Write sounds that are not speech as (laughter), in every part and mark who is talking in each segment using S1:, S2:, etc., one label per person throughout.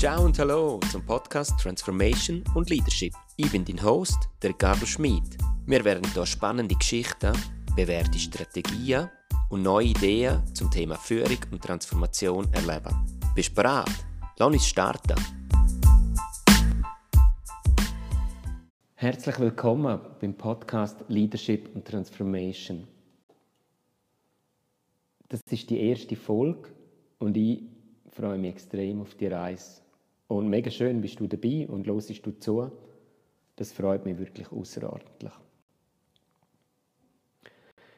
S1: Ciao und hallo zum Podcast Transformation und Leadership. Ich bin dein Host, der Carlo Schmid. Wir werden hier spannende Geschichten, bewährte Strategien und neue Ideen zum Thema Führung und Transformation erleben. Bist du bereit? Lass uns starten. Herzlich willkommen beim Podcast Leadership und Transformation. Das ist die erste Folge und ich freue mich extrem auf die Reise. Und mega schön bist du dabei und hörst du zu. Das freut mich wirklich außerordentlich.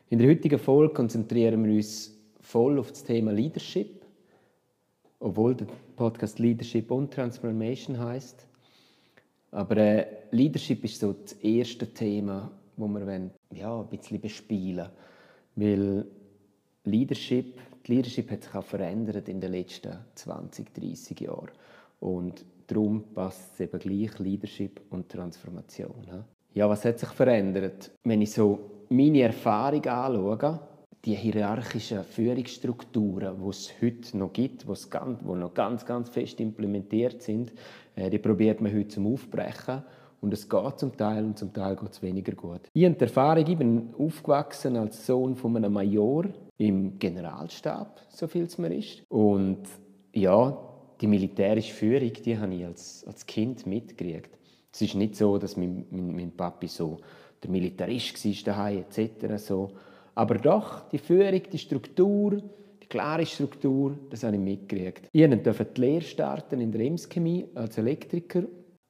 S1: In der heutigen Folge konzentrieren wir uns voll auf das Thema Leadership, obwohl der Podcast Leadership und Transformation heißt. Aber äh, Leadership ist so das erste Thema, wo wir wollen, ja, ein bisschen bespielen Weil Leadership, die Leadership hat sich auch verändert in den letzten 20, 30 Jahren. Und darum passt es eben gleich Leadership und Transformation. Ja, was hat sich verändert? Wenn ich so meine Erfahrung anschaue, die hierarchischen Führungsstrukturen, die es heute noch gibt, die noch ganz, ganz fest implementiert sind, äh, die probiert man heute zum Aufbrechen. Und es geht zum Teil und zum Teil geht es weniger gut. Ich habe die Erfahrung, ich bin aufgewachsen als Sohn von einem Major im Generalstab, so viel es mir ist. Und ja, die militärische Führung, die habe ich als, als Kind mitgekriegt. Es ist nicht so, dass mein, mein, mein Papi so der Militarist war daheim etc. So. Aber doch, die Führung, die Struktur, die klare Struktur, das habe ich mitgekriegt. Ich durfte die Lehre starten in der Emschemie als Elektriker.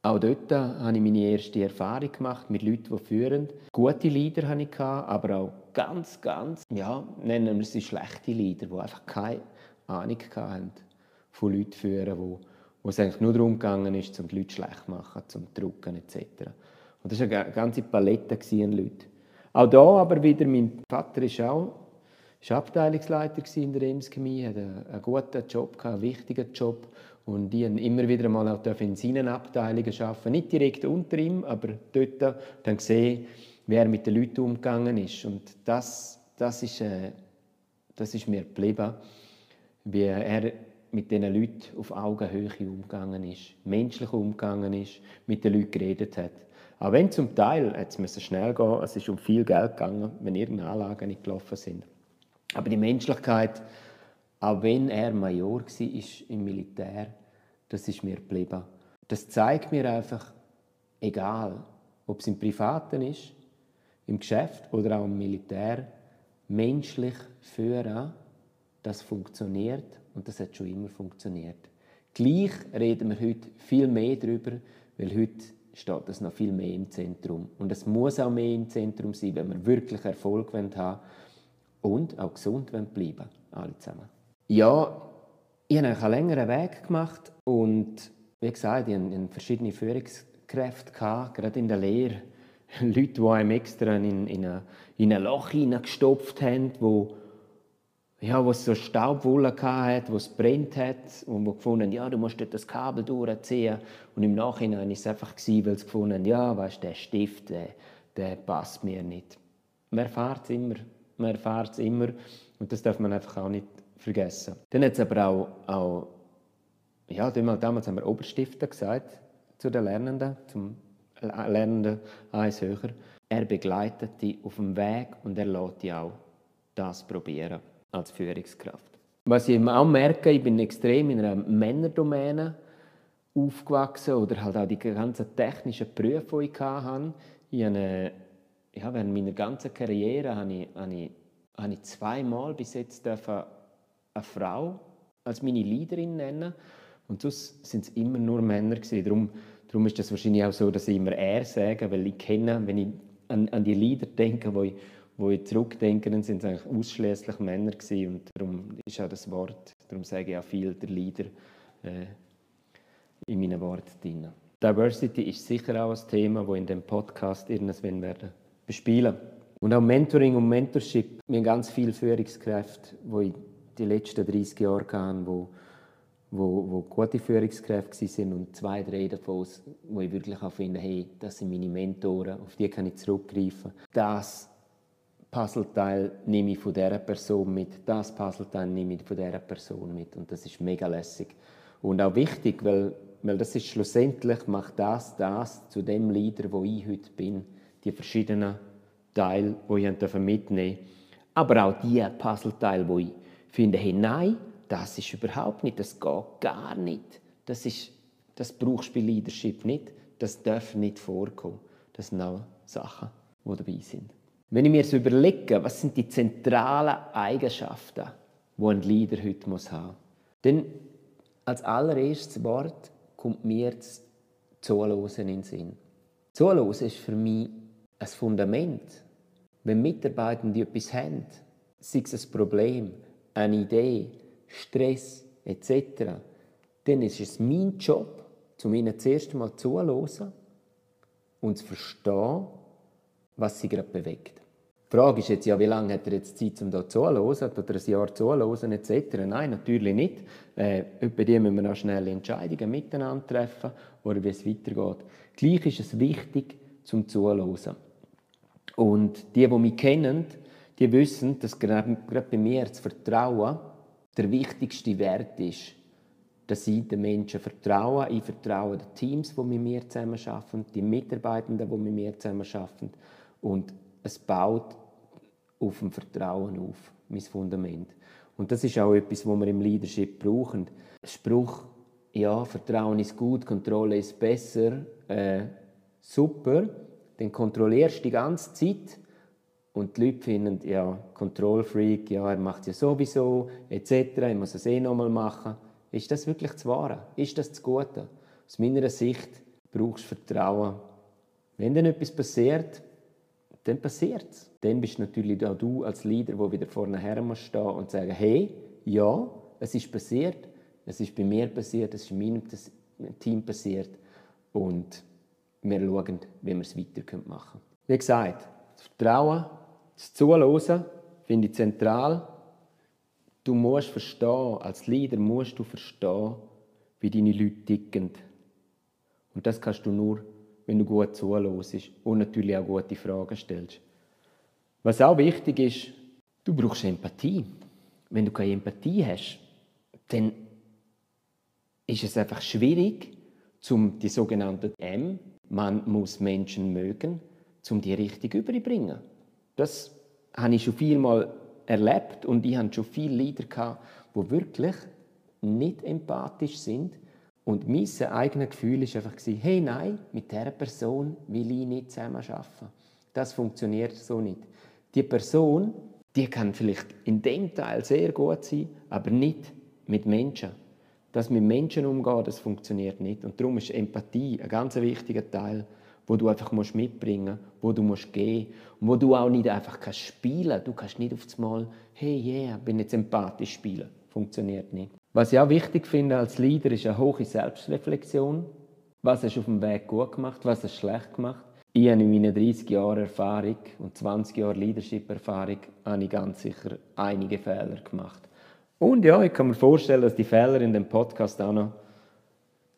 S1: Auch dort habe ich meine erste Erfahrung gemacht mit Leuten, die führen. Gute Leader hatte ich, aber auch ganz, ganz, ja, nennen wir sie schlechte Leader, die einfach keine Ahnung hatten von Leuten führen, wo, wo es eigentlich nur darum gegangen ist, um die Leute schlecht zu machen, zum Drucken etc. Und das war eine ganze Palette an Leuten. Auch da aber wieder, mein Vater ist auch ist Abteilungsleiter in der Emschemie, hat einen, einen guten Job, einen wichtigen Job. Und die haben immer wieder mal auch in seinen Abteilungen arbeiten. Nicht direkt unter ihm, aber dort dann gesehen, wie er mit den Leuten umgegangen ist. Und das, das, ist, äh, das ist mir geblieben, wie er mit diesen Leuten auf Augenhöhe umgegangen ist, menschlich umgegangen ist, mit den Leuten geredet hat. Auch wenn zum Teil, jetzt müssen schnell gehen, es ist um viel Geld gegangen, wenn irgendeine Anlagen nicht gelaufen sind. Aber die Menschlichkeit, auch wenn er Major war im Militär, das ist mir geblieben. Das zeigt mir einfach, egal, ob es im Privaten ist, im Geschäft oder auch im Militär, menschlich führen, das funktioniert und das hat schon immer funktioniert. Gleich reden wir heute viel mehr darüber, weil heute steht das noch viel mehr im Zentrum. Und es muss auch mehr im Zentrum sein, wenn wir wirklich Erfolg haben wollen und auch gesund bleiben alle zusammen. Ja, ich habe einen längeren Weg gemacht und wie gesagt, ich hatte verschiedene Führungskräfte, gerade in der Lehre. (laughs) Leute, die einem extra in, in, eine, in ein Loch hineingestopft haben, wo ja, es so Staubwollen hat, es brennt hat und wo gefunden ja, du musst dort das Kabel durchziehen. Und im Nachhinein war es einfach, weil sie gefunden ja, weißt, der Stift, der, der passt mir nicht. Man erfahrt es immer, man erfahrt es immer und das darf man einfach auch nicht vergessen. Dann hat es aber auch, auch ja, damals haben wir Oberstifter gesagt zu den Lernenden, zum Lernenden eins höher. Er begleitet dich auf dem Weg und er lässt dich auch das probieren als Führungskraft. Was ich auch merke, ich bin extrem in einer Männerdomäne aufgewachsen oder halt auch die ganzen technischen Berufe, die ich hatte. Ich habe, ja, während meiner ganzen Karriere habe ich, habe ich, habe ich zweimal bis jetzt eine Frau als meine Leaderin nennen und sonst sind es immer nur Männer gewesen. Darum, darum ist das wahrscheinlich auch so, dass ich immer er sage, weil ich kenne, wenn ich an, an die Leader denke, die wo ich zurückdenke, dann sind es eigentlich ausschließlich Männer gewesen. und darum ist auch das Wort, darum sage ich auch viel der Leader äh, in meinen Worten drin. Diversity ist sicher auch ein Thema, das in dem Podcast irgendwann werden bespielen. Und auch Mentoring und Mentorship. Wir haben ganz viele Führungskräfte, die ich die letzten 30 Jahre hatten, wo, wo, wo gute Führungskräfte waren und zwei, drei davon, wo ich wirklich auch finde, hey, das sind meine Mentoren, auf die kann ich zurückgreifen. Das Puzzleteil nehme ich von dieser Person mit, das Puzzleteil nehme ich von dieser Person mit und das ist mega lässig. Und auch wichtig, weil, weil das ist schlussendlich, macht das das zu dem Leader, wo ich heute bin. Die verschiedenen Teile, die ich mitnehmen Aber auch die Puzzleteile, wo ich finde, hey, nein, das ist überhaupt nicht, das geht gar nicht. Das, ist, das brauchst du bei Leadership nicht. Das darf nicht vorkommen. Das sind auch Sachen, die dabei sind. Wenn ich mir so überlege, was sind die zentralen Eigenschaften, die ein Leader heute muss haben, dann als allererstes Wort kommt mir das Zuhören in den Sinn. Zuhören ist für mich ein Fundament. Wenn Mitarbeitende etwas haben, sei es ein Problem, eine Idee, Stress etc., dann ist es mein Job, um ihnen zuerst einmal zuzuhören und zu verstehen, was sie gerade bewegt. Die Frage ist jetzt ja, wie lange hat er jetzt Zeit, um da zuzuhören? Hat er ein Jahr zuzuhören etc.? Nein, natürlich nicht. Äh, bei dem müssen wir noch schnelle Entscheidungen miteinander treffen oder wie es weitergeht. Gleich ist es wichtig, zum Zuhören. Und die, die mich kennen, die wissen, dass gerade bei mir das Vertrauen der wichtigste Wert ist. Dass ich den Menschen vertraue. Ich vertraue den Teams, die mit mir zusammenarbeiten, die Mitarbeitenden, die mit mir zusammenarbeiten. Und es baut auf dem Vertrauen auf, mein Fundament. Und das ist auch etwas, was wir im Leadership brauchen. Spruch, ja, Vertrauen ist gut, Kontrolle ist besser, äh, super, dann kontrollierst du die ganze Zeit und die Leute finden, ja, Kontrollfreak, ja, er macht es ja sowieso, etc., ich muss es eh nochmal machen. Ist das wirklich das Wahre? Ist das das Gute? Aus meiner Sicht brauchst du Vertrauen. Wenn dann etwas passiert, dann passiert es. Dann bist natürlich auch du als Leader, der wieder vorne her muss stehen und sagen, hey, ja, es ist passiert, es ist bei mir passiert, es ist in meinem Team passiert und wir schauen, wie wir es weiter machen können. Wie gesagt, das Vertrauen, das Zuhören finde ich zentral. Du musst verstehen, als Leader musst du verstehen, wie deine Leute ticken. Und das kannst du nur wenn du gut zuhörst und natürlich auch gute Fragen stellst. Was auch wichtig ist, du brauchst Empathie. Wenn du keine Empathie hast, dann ist es einfach schwierig, zum die sogenannte M, man muss Menschen mögen, zum die richtig überbringen. Das habe ich schon viel mal erlebt und ich hatte schon viele Leader die wirklich nicht empathisch sind und mein eigenes Gefühl war einfach, hey, nein, mit dieser Person will ich nicht zusammenarbeiten. Das funktioniert so nicht. Die Person, die kann vielleicht in dem Teil sehr gut sein, aber nicht mit Menschen. Das mit Menschen umgehen, das funktioniert nicht. Und darum ist Empathie ein ganz wichtiger Teil, wo du einfach musst mitbringen musst, wo du musst gehen und wo du auch nicht einfach kannst spielen Du kannst nicht auf einmal, hey, yeah, bin jetzt empathisch spielen. Funktioniert nicht. Was ich auch wichtig finde als Leader, ist eine hohe Selbstreflexion. Was hast du auf dem Weg gut gemacht, was hast du schlecht gemacht? Ich habe in meinen 30 Jahren Erfahrung und 20 Jahren Leadership-Erfahrung ganz sicher einige Fehler gemacht. Und ja, ich kann mir vorstellen, dass die Fehler in dem Podcast auch noch,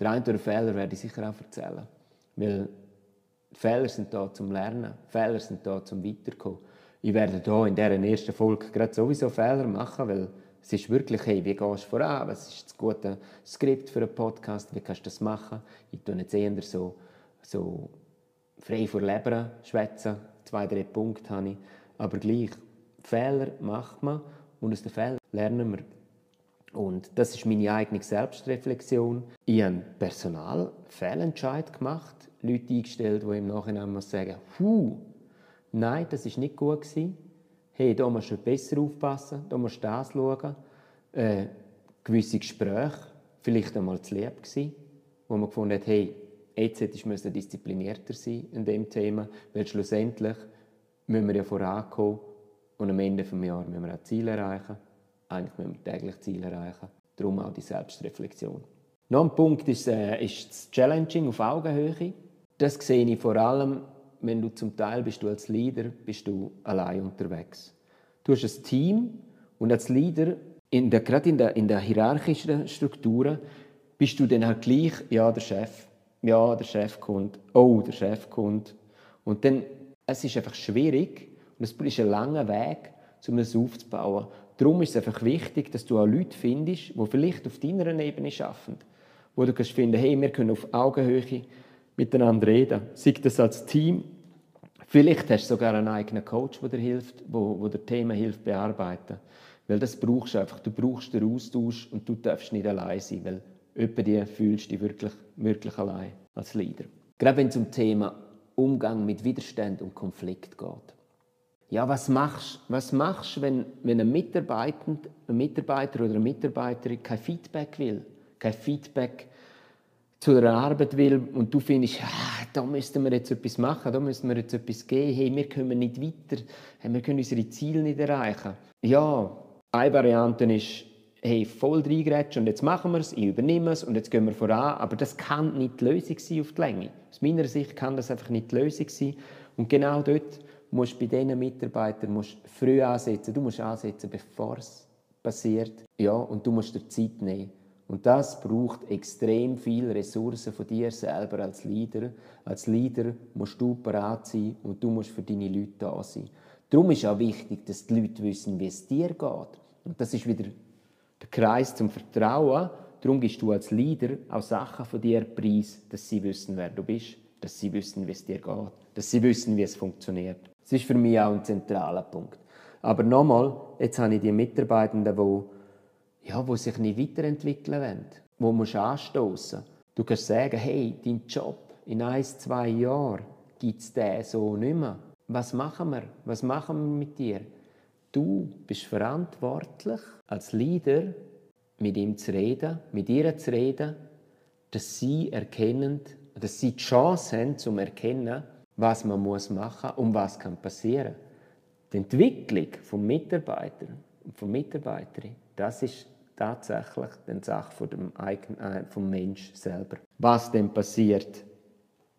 S1: der eine oder Fehler werde ich sicher auch erzählen. Weil Fehler sind da zum Lernen, Fehler sind da zum Weiterkommen. Ich werde hier in dieser ersten Folge gerade sowieso Fehler machen, weil es ist wirklich, hey, wie gehst du voran? Was ist das gute Skript für einen Podcast? Wie kannst du das machen? Ich tue jetzt eher so, so frei vor Leber schwätzen. Zwei, drei Punkte habe ich. Aber gleich, Fehler macht man und aus den Fehlern lernen wir. Und das ist meine eigene Selbstreflexion. Ich habe personal Fehlentscheid gemacht, Leute eingestellt, die im Nachhinein sagen, Puh, nein, das ist nicht gut gewesen hey, da musst du besser aufpassen, da musst du das schauen. Äh, gewisse Gespräche, vielleicht einmal zu lieb gewesen, wo man gefunden hat, hey, jetzt hättest du disziplinierter sein in dem Thema, weil schlussendlich müssen wir ja vorankommen und am Ende des Jahres müssen wir auch Ziele erreichen. Eigentlich müssen wir täglich Ziele erreichen. Darum auch die Selbstreflexion. Noch ein Punkt ist, äh, ist das Challenging auf Augenhöhe. Das sehe ich vor allem wenn du zum Teil bist du als Leader bist du allein unterwegs. Du hast ein Team und als Leader, in der, gerade in der, in der hierarchischen Struktur, bist du dann halt gleich, ja, der Chef, ja, der Chef kommt, oh, der Chef kommt. Und dann, es ist einfach schwierig und es ist ein langer Weg, um das aufzubauen. Darum ist es einfach wichtig, dass du auch Leute findest, die vielleicht auf deiner Ebene arbeiten. Wo du kannst finden, hey, wir können auf Augenhöhe miteinander reden. Sei das als Team. Vielleicht hast du sogar einen eigenen Coach, der dir hilft, wo, wo dir Themen hilft bearbeiten. Weil das brauchst du einfach. Du brauchst den Austausch und du darfst nicht allein sein, weil öppe die fühlst dich wirklich, wirklich allein als Leader. Gerade wenn es um Thema Umgang mit Widerstand und Konflikt geht. Ja, was machst du, was machst, wenn, wenn ein, Mitarbeiter, ein Mitarbeiter oder eine Mitarbeiterin kein Feedback will? Kein Feedback zu der Arbeit will und du findest, ja, da müssten wir jetzt etwas machen, da müssen wir jetzt etwas gehen, hey, wir kommen nicht weiter, hey, wir können unsere Ziele nicht erreichen. Ja, eine Variante ist, hey, voll reingrätschen und jetzt machen wir es, ich übernehme es und jetzt gehen wir voran. Aber das kann nicht die Lösung sein auf die Länge. Aus meiner Sicht kann das einfach nicht die Lösung sein. Und genau dort musst du bei diesen Mitarbeitern musst früh ansetzen. Du musst ansetzen, bevor es passiert. Ja, und du musst dir Zeit nehmen. Und das braucht extrem viele Ressourcen von dir selber als Leader. Als Leader musst du bereit sein und du musst für deine Leute da sein. Darum ist auch wichtig, dass die Leute wissen, wie es dir geht. Und das ist wieder der Kreis zum Vertrauen. Darum gibst du als Leader auch Sachen von dir preis, dass sie wissen, wer du bist, dass sie wissen, wie es dir geht, dass sie wissen, wie es funktioniert. Das ist für mich auch ein zentraler Punkt. Aber nochmal, jetzt habe ich die Mitarbeitenden, die, ja, die sich nicht weiterentwickeln wollen, wo musst anstoßen. Du kannst sagen, hey, dein Job in ein, zwei Jahren gibt es den so nicht mehr. Was machen wir? Was machen wir mit dir? Du bist verantwortlich, als Leader mit ihm zu reden, mit ihr zu reden, dass sie erkennen, dass sie die Chance haben, zu erkennen, was man muss machen muss und was kann passieren. Die Entwicklung vom Mitarbeiter und von Mitarbeiterin, das ist tatsächlich die Sache von dem eigenen, äh, vom Mensch selber. Was denn passiert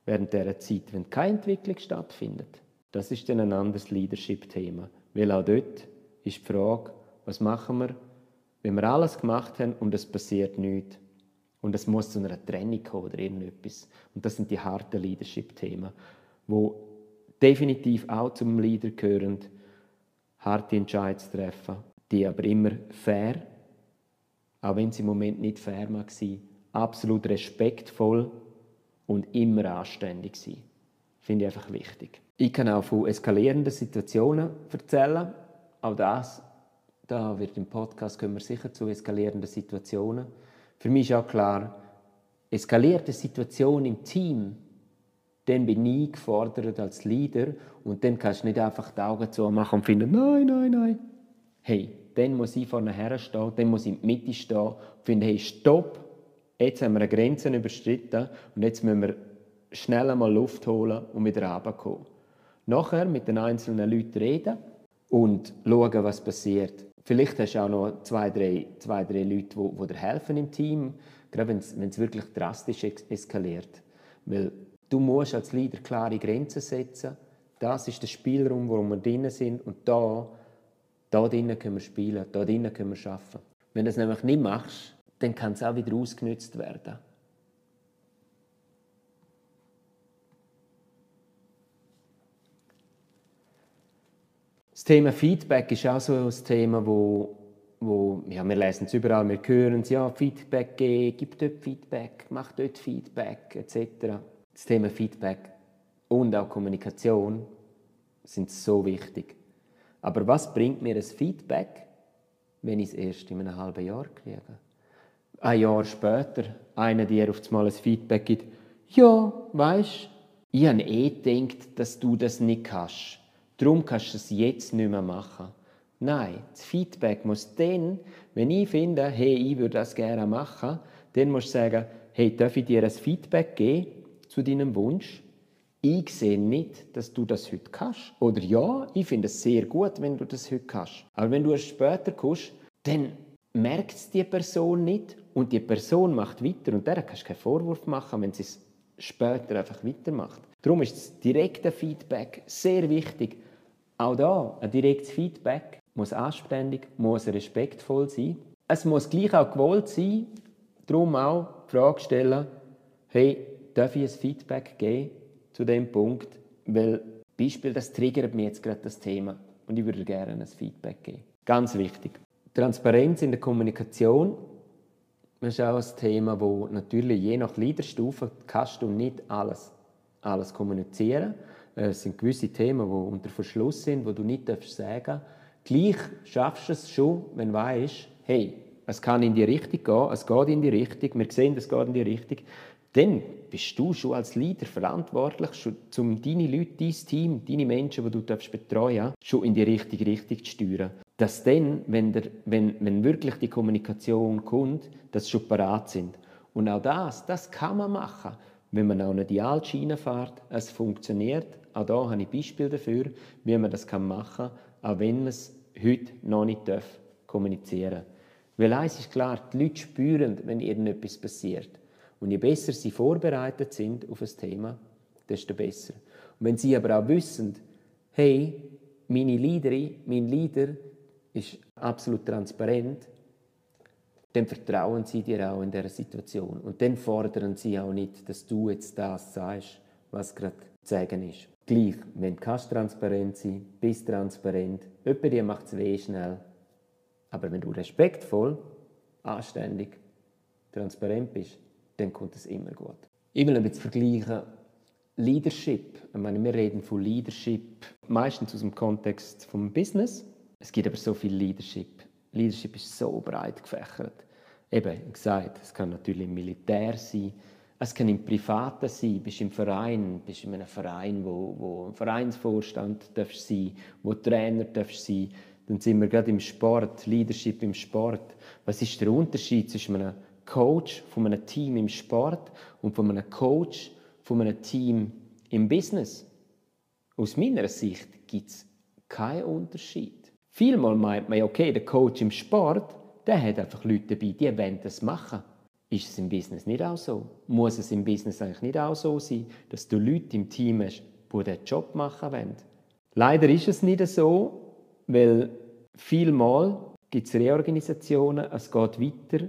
S1: während dieser Zeit, wenn keine Entwicklung stattfindet, das ist dann ein anderes Leadership-Thema. Weil auch dort ist die Frage, was machen wir, wenn wir alles gemacht haben und es passiert nichts. Und es muss zu einer Trennung kommen oder irgendetwas. Und das sind die harten Leadership-Themen, wo definitiv auch zum Leader gehören, harte Entscheidungen treffen, die aber immer fair, auch wenn sie im Moment nicht fair mag absolut respektvoll und immer anständig sein. Finde ich einfach wichtig. Ich kann auch von eskalierenden Situationen erzählen. Auch das, da wird im Podcast kommen wir sicher zu eskalierenden Situationen. Für mich ist auch klar, eskalierte Situationen im Team, dann bin ich gefordert als Leader und dann kannst du nicht einfach die Augen zu machen und finden, nein, nein, nein. Hey, dann muss ich vorne her stehen, dann muss ich in der Mitte stehen und finden, hey, stopp, jetzt haben wir eine Grenze überschritten und jetzt müssen wir schnell einmal Luft holen und wieder runterkommen. Nachher mit den einzelnen Leuten reden und schauen, was passiert. Vielleicht hast du auch noch zwei, drei, zwei, drei Leute, die, die dir helfen im Team, gerade wenn es wirklich drastisch eskaliert. Weil du musst als Leader klare Grenzen setzen. Das ist der Spielraum, wo wir drin sind und da, da drinnen können wir spielen, da drinnen können wir arbeiten. Wenn du das nämlich nicht machst, dann kann es auch wieder ausgenutzt werden. Das Thema Feedback ist auch so ein Thema, wo, wo ja, wir lesen es überall, wir hören es, ja, Feedback geben, gib dort Feedback, mach dort Feedback, etc. Das Thema Feedback und auch Kommunikation sind so wichtig. Aber was bringt mir ein Feedback, wenn ich es erst in einem halben Jahr kriege? Ein Jahr später, einer dir auf einmal ein Feedback gibt, ja, weißt, ich habe eh gedacht, dass du das nicht kannst. Darum kannst du es jetzt nicht mehr machen. Nein, das Feedback muss dann, wenn ich finde, hey, ich würde das gerne machen, dann musst du sagen, hey, darf ich dir ein Feedback geben zu deinem Wunsch? Ich sehe nicht, dass du das heute kannst. Oder ja, ich finde es sehr gut, wenn du das heute kannst. Aber wenn du erst später kommst, dann merkt es die Person nicht und die Person macht weiter und der kannst du keinen Vorwurf machen, wenn sie es später einfach weitermacht. Darum ist das direkte Feedback sehr wichtig. Auch da, ein direktes Feedback muss anständig, muss respektvoll sein. Es muss gleich auch gewollt sein, darum auch die Frage stellen, hey, darf ich ein Feedback geben zu dem Punkt? Weil, Beispiel, das triggert mir jetzt gerade das Thema. und ich würde gerne ein Feedback geben. Ganz wichtig. Transparenz in der Kommunikation ist auch ein Thema, wo natürlich je nach Leaderstufe kannst du nicht alles, alles kommunizieren. Es sind gewisse Themen, die unter Verschluss sind, wo du nicht sagen darfst. Gleich schaffst du es schon, wenn du weißt, hey, es kann in die Richtung gehen, es geht in die Richtung, wir sehen, es geht in die Richtung, dann bist du schon als Leader verantwortlich, schon, um deine Leute, dein Team, deine Menschen, die du betreuen darfst, schon in die richtige Richtung zu steuern. Dass dann, wenn, der, wenn, wenn wirklich die Kommunikation kommt, dass sie schon parat sind. Und auch das, das kann man machen, wenn man auch eine Dialschiene fährt. Es funktioniert. Auch da habe ich Beispiele dafür, wie man das machen kann, auch wenn man es heute noch nicht kommunizieren darf. Weil eins ist klar, die Leute spüren, wenn irgendetwas passiert. Und je besser sie vorbereitet sind auf ein Thema, desto besser. Und wenn sie aber auch wissen, hey, meine Leaderin, mein Leader ist absolut transparent, dann vertrauen sie dir auch in dieser Situation. Und dann fordern sie auch nicht, dass du jetzt das sagst, was gerade zu sagen ist. Gleich, wenn du transparent sein, bist transparent, jemand dir macht es weh schnell, aber wenn du respektvoll, anständig, transparent bist, dann kommt es immer gut. Ich will bisschen vergleichen. Leadership, ich meine, wir reden von Leadership meistens aus dem Kontext vom Business. Es gibt aber so viel Leadership. Leadership ist so breit gefächert. Eben, gesagt, es kann natürlich im Militär sein, es kann im Privaten sein, bist im Verein, bist in einem Verein, wo, wo ein Vereinsvorstand darfst sein, wo Trainer darfst sein. Dann sind wir gerade im Sport, Leadership im Sport. Was ist der Unterschied zwischen einem Coach von einem Team im Sport und von einem Coach von einem Team im Business. Aus meiner Sicht gibt es keinen Unterschied. Vielmal meint man, okay, der Coach im Sport, der hat einfach Leute dabei, die wollen das machen. Ist es im Business nicht auch so? Muss es im Business eigentlich nicht auch so sein, dass du Leute im Team hast, die diesen Job machen wollen? Leider ist es nicht so, weil vielmal gibt es Reorganisationen, es geht weiter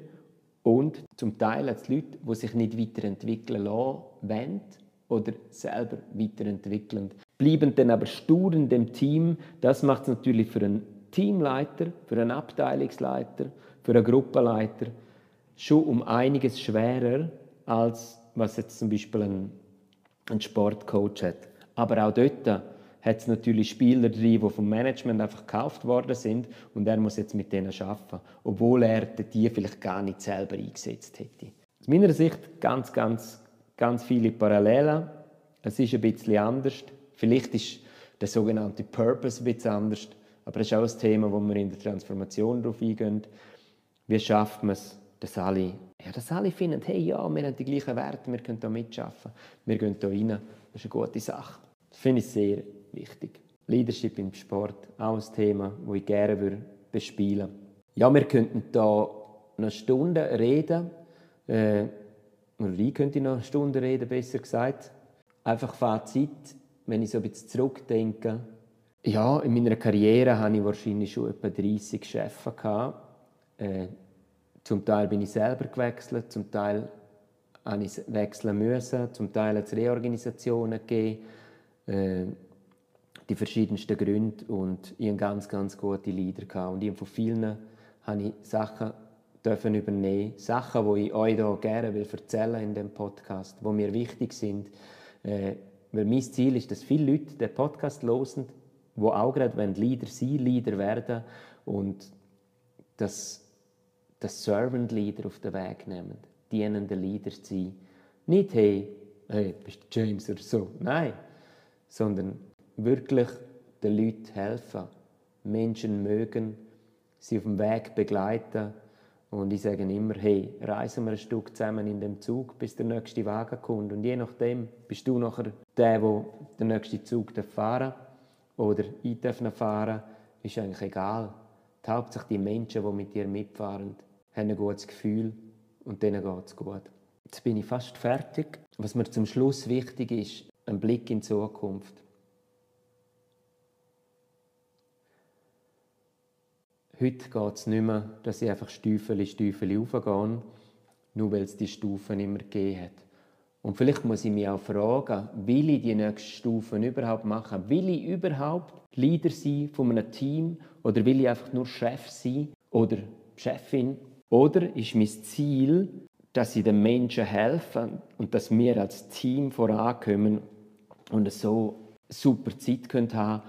S1: und zum Teil hat es Leute, die sich nicht weiterentwickeln lassen wollen oder selber weiterentwickeln. Bleiben dann aber stur in dem Team. Das macht es natürlich für einen Teamleiter, für einen Abteilungsleiter, für einen Gruppenleiter schon um einiges schwerer, als was jetzt zum Beispiel ein, ein Sportcoach hat. Aber auch dort hat es natürlich Spieler drin, die vom Management einfach gekauft worden sind und er muss jetzt mit denen arbeiten, obwohl er die vielleicht gar nicht selber eingesetzt hätte. Aus meiner Sicht ganz, ganz, ganz viele Parallelen. Es ist ein bisschen anders. Vielleicht ist der sogenannte Purpose ein bisschen anders, aber es ist auch ein Thema, wo wir in der Transformation darauf eingehen. Wie schafft man es, dass alle, ja, dass alle finden, hey, ja, wir haben die gleichen Werte, wir können da mitschaffen, wir gehen da rein, das ist eine gute Sache. Das finde ich sehr wichtig. Leadership im Sport, auch ein Thema, das ich gerne würde bespielen Ja, wir könnten da eine Stunde reden. Äh, oder ich könnte noch eine Stunde reden, besser gesagt. Einfach Fazit, wenn ich so ein bisschen zurückdenke. Ja, in meiner Karriere hatte ich wahrscheinlich schon etwa 30 Chefs. Äh, zum Teil bin ich selber gewechselt, zum Teil habe ich wechseln müssen, zum Teil hat es Reorganisationen gegeben. Äh, die verschiedensten Gründe und ich hatte ganz, ganz gute Leader. Und ich von vielen habe ich Sachen dürfen übernehmen, Sachen, die ich euch hier gerne will erzählen in dem Podcast, die mir wichtig sind. Äh, weil mein Ziel ist, dass viele Leute den Podcast hören, die auch gerade Leader sein, Leader werden und das, das Servant Leader auf den Weg nehmen, dienende Leader zu sein. Nicht, hey, hey, bist du James oder so, nein, sondern wirklich den Leuten helfen, Menschen mögen, sie auf dem Weg begleiten. Und ich sage immer, hey, reisen wir ein Stück zusammen in dem Zug, bis der nächste Wagen kommt. Und je nachdem bist du nachher der, der den nächsten Zug fahren darf oder ich darf fahren, ist eigentlich egal. Die Hauptsache die Menschen, die mit dir mitfahren, haben ein gutes Gefühl und denen geht es gut. Jetzt bin ich fast fertig. Was mir zum Schluss wichtig ist, ein Blick in die Zukunft. Heute geht es nicht mehr, dass ich einfach Stiefel, Stiefel raufgehe, nur weil es die Stufen immer gegeben hat. Und vielleicht muss ich mich auch fragen, will ich die nächsten Stufen überhaupt machen? Will ich überhaupt Leader sein von einem Team oder will ich einfach nur Chef sein oder Chefin? Oder ist mein Ziel, dass ich den Menschen helfe und dass wir als Team vorankommen und so super Zeit können haben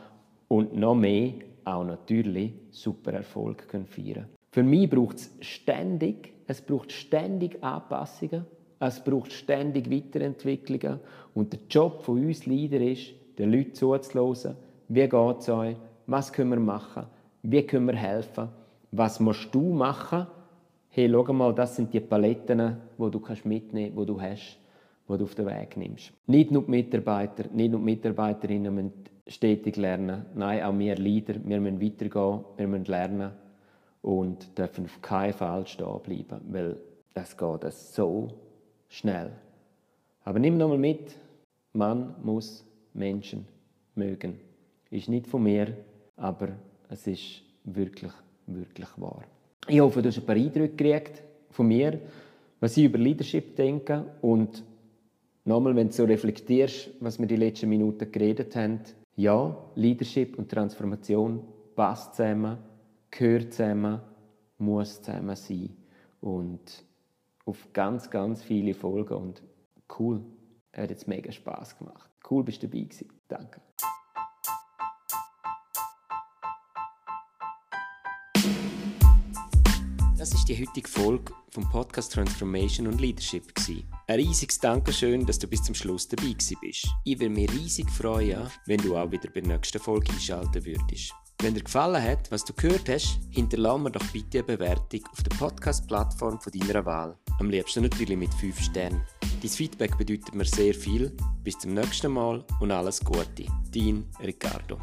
S1: und noch mehr auch natürlich super Erfolg können feiern. Für mich braucht es ständig, es braucht ständig Anpassungen, es braucht ständig Weiterentwicklungen. Und der Job von uns Leader ist, den Leuten zuzuhören, wie geht es euch, was können wir machen, wie können wir helfen, was musst du machen, hey, schau mal, das sind die Paletten, die du mitnehmen kannst, die du hast, die du auf den Weg nimmst. Nicht nur die Mitarbeiter, nicht nur die Mitarbeiterinnen müssen stetig lernen, nein, auch wir Leader, wir müssen weitergehen, wir müssen lernen und dürfen auf keinen Fall stehen bleiben, weil das geht so schnell. Aber nimm nochmal mit, man muss Menschen mögen. Ist nicht von mir, aber es ist wirklich, wirklich wahr. Ich hoffe, du hast ein paar Eindrücke gekriegt von mir, was ich über Leadership denke und nochmal, wenn du so reflektierst, was wir die letzten Minuten geredet haben, ja, Leadership und Transformation passt zusammen, gehört zusammen, muss zusammen sein und auf ganz, ganz viele Folgen und cool, hat jetzt mega Spaß gemacht. Cool, bist du dabei gewesen. Danke. Das ist die heutige Folge vom Podcast Transformation und Leadership. Ein riesiges Dankeschön, dass du bis zum Schluss dabei bist. Ich würde mich riesig freuen, wenn du auch wieder bei der nächsten Folge einschalten würdest. Wenn dir gefallen hat, was du gehört hast, hinterlasse mir doch bitte eine Bewertung auf der Podcast-Plattform deiner Wahl. Am liebsten natürlich mit 5 Sternen. Dein Feedback bedeutet mir sehr viel. Bis zum nächsten Mal und alles Gute. Dein Ricardo.